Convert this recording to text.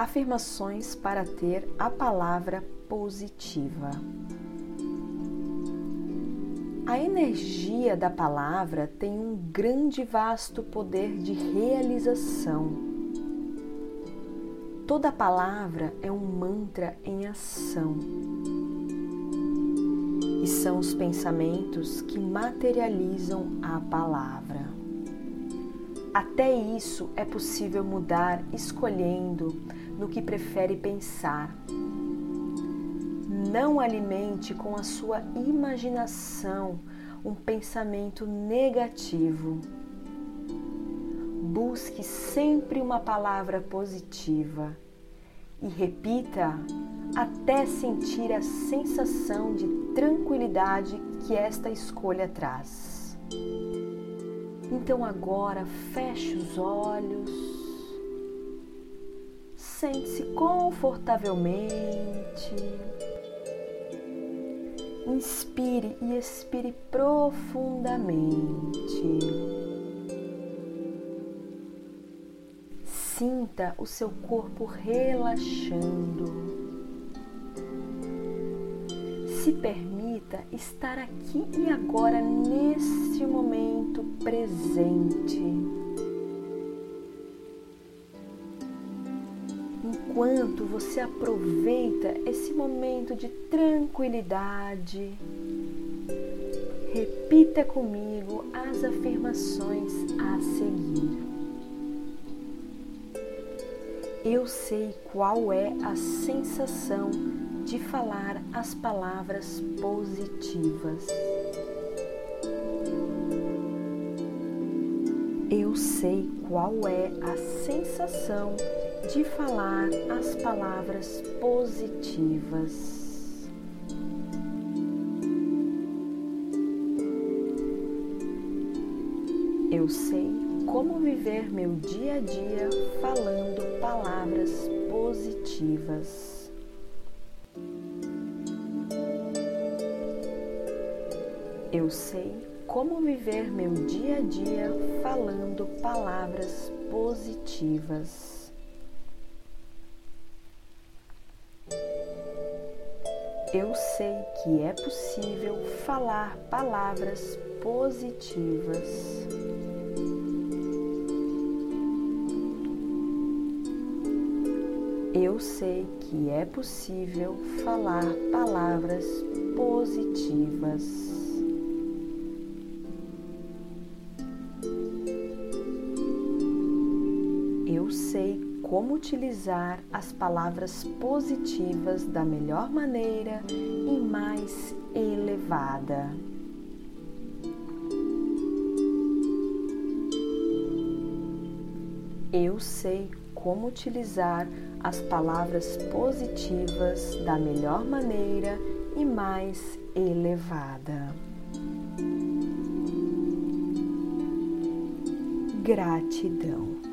Afirmações para ter a palavra positiva. A energia da palavra tem um grande e vasto poder de realização. Toda palavra é um mantra em ação. E são os pensamentos que materializam a palavra. Até isso é possível mudar escolhendo no que prefere pensar. Não alimente com a sua imaginação um pensamento negativo. Busque sempre uma palavra positiva e repita até sentir a sensação de tranquilidade que esta escolha traz. Então agora feche os olhos, sente-se confortavelmente, inspire e expire profundamente. Sinta o seu corpo relaxando. Se permita estar aqui e agora neste momento presente. Enquanto você aproveita esse momento de tranquilidade, repita comigo as afirmações a seguir. Eu sei qual é a sensação de falar as palavras positivas. Eu sei qual é a sensação de falar as palavras positivas. Eu sei como viver meu dia a dia falando palavras positivas. Eu sei como viver meu dia a dia falando palavras positivas. Eu sei que é possível falar palavras positivas. Eu sei que é possível falar palavras positivas. Eu sei como utilizar as palavras positivas da melhor maneira e mais elevada. Eu sei como utilizar as palavras positivas da melhor maneira e mais elevada. Gratidão.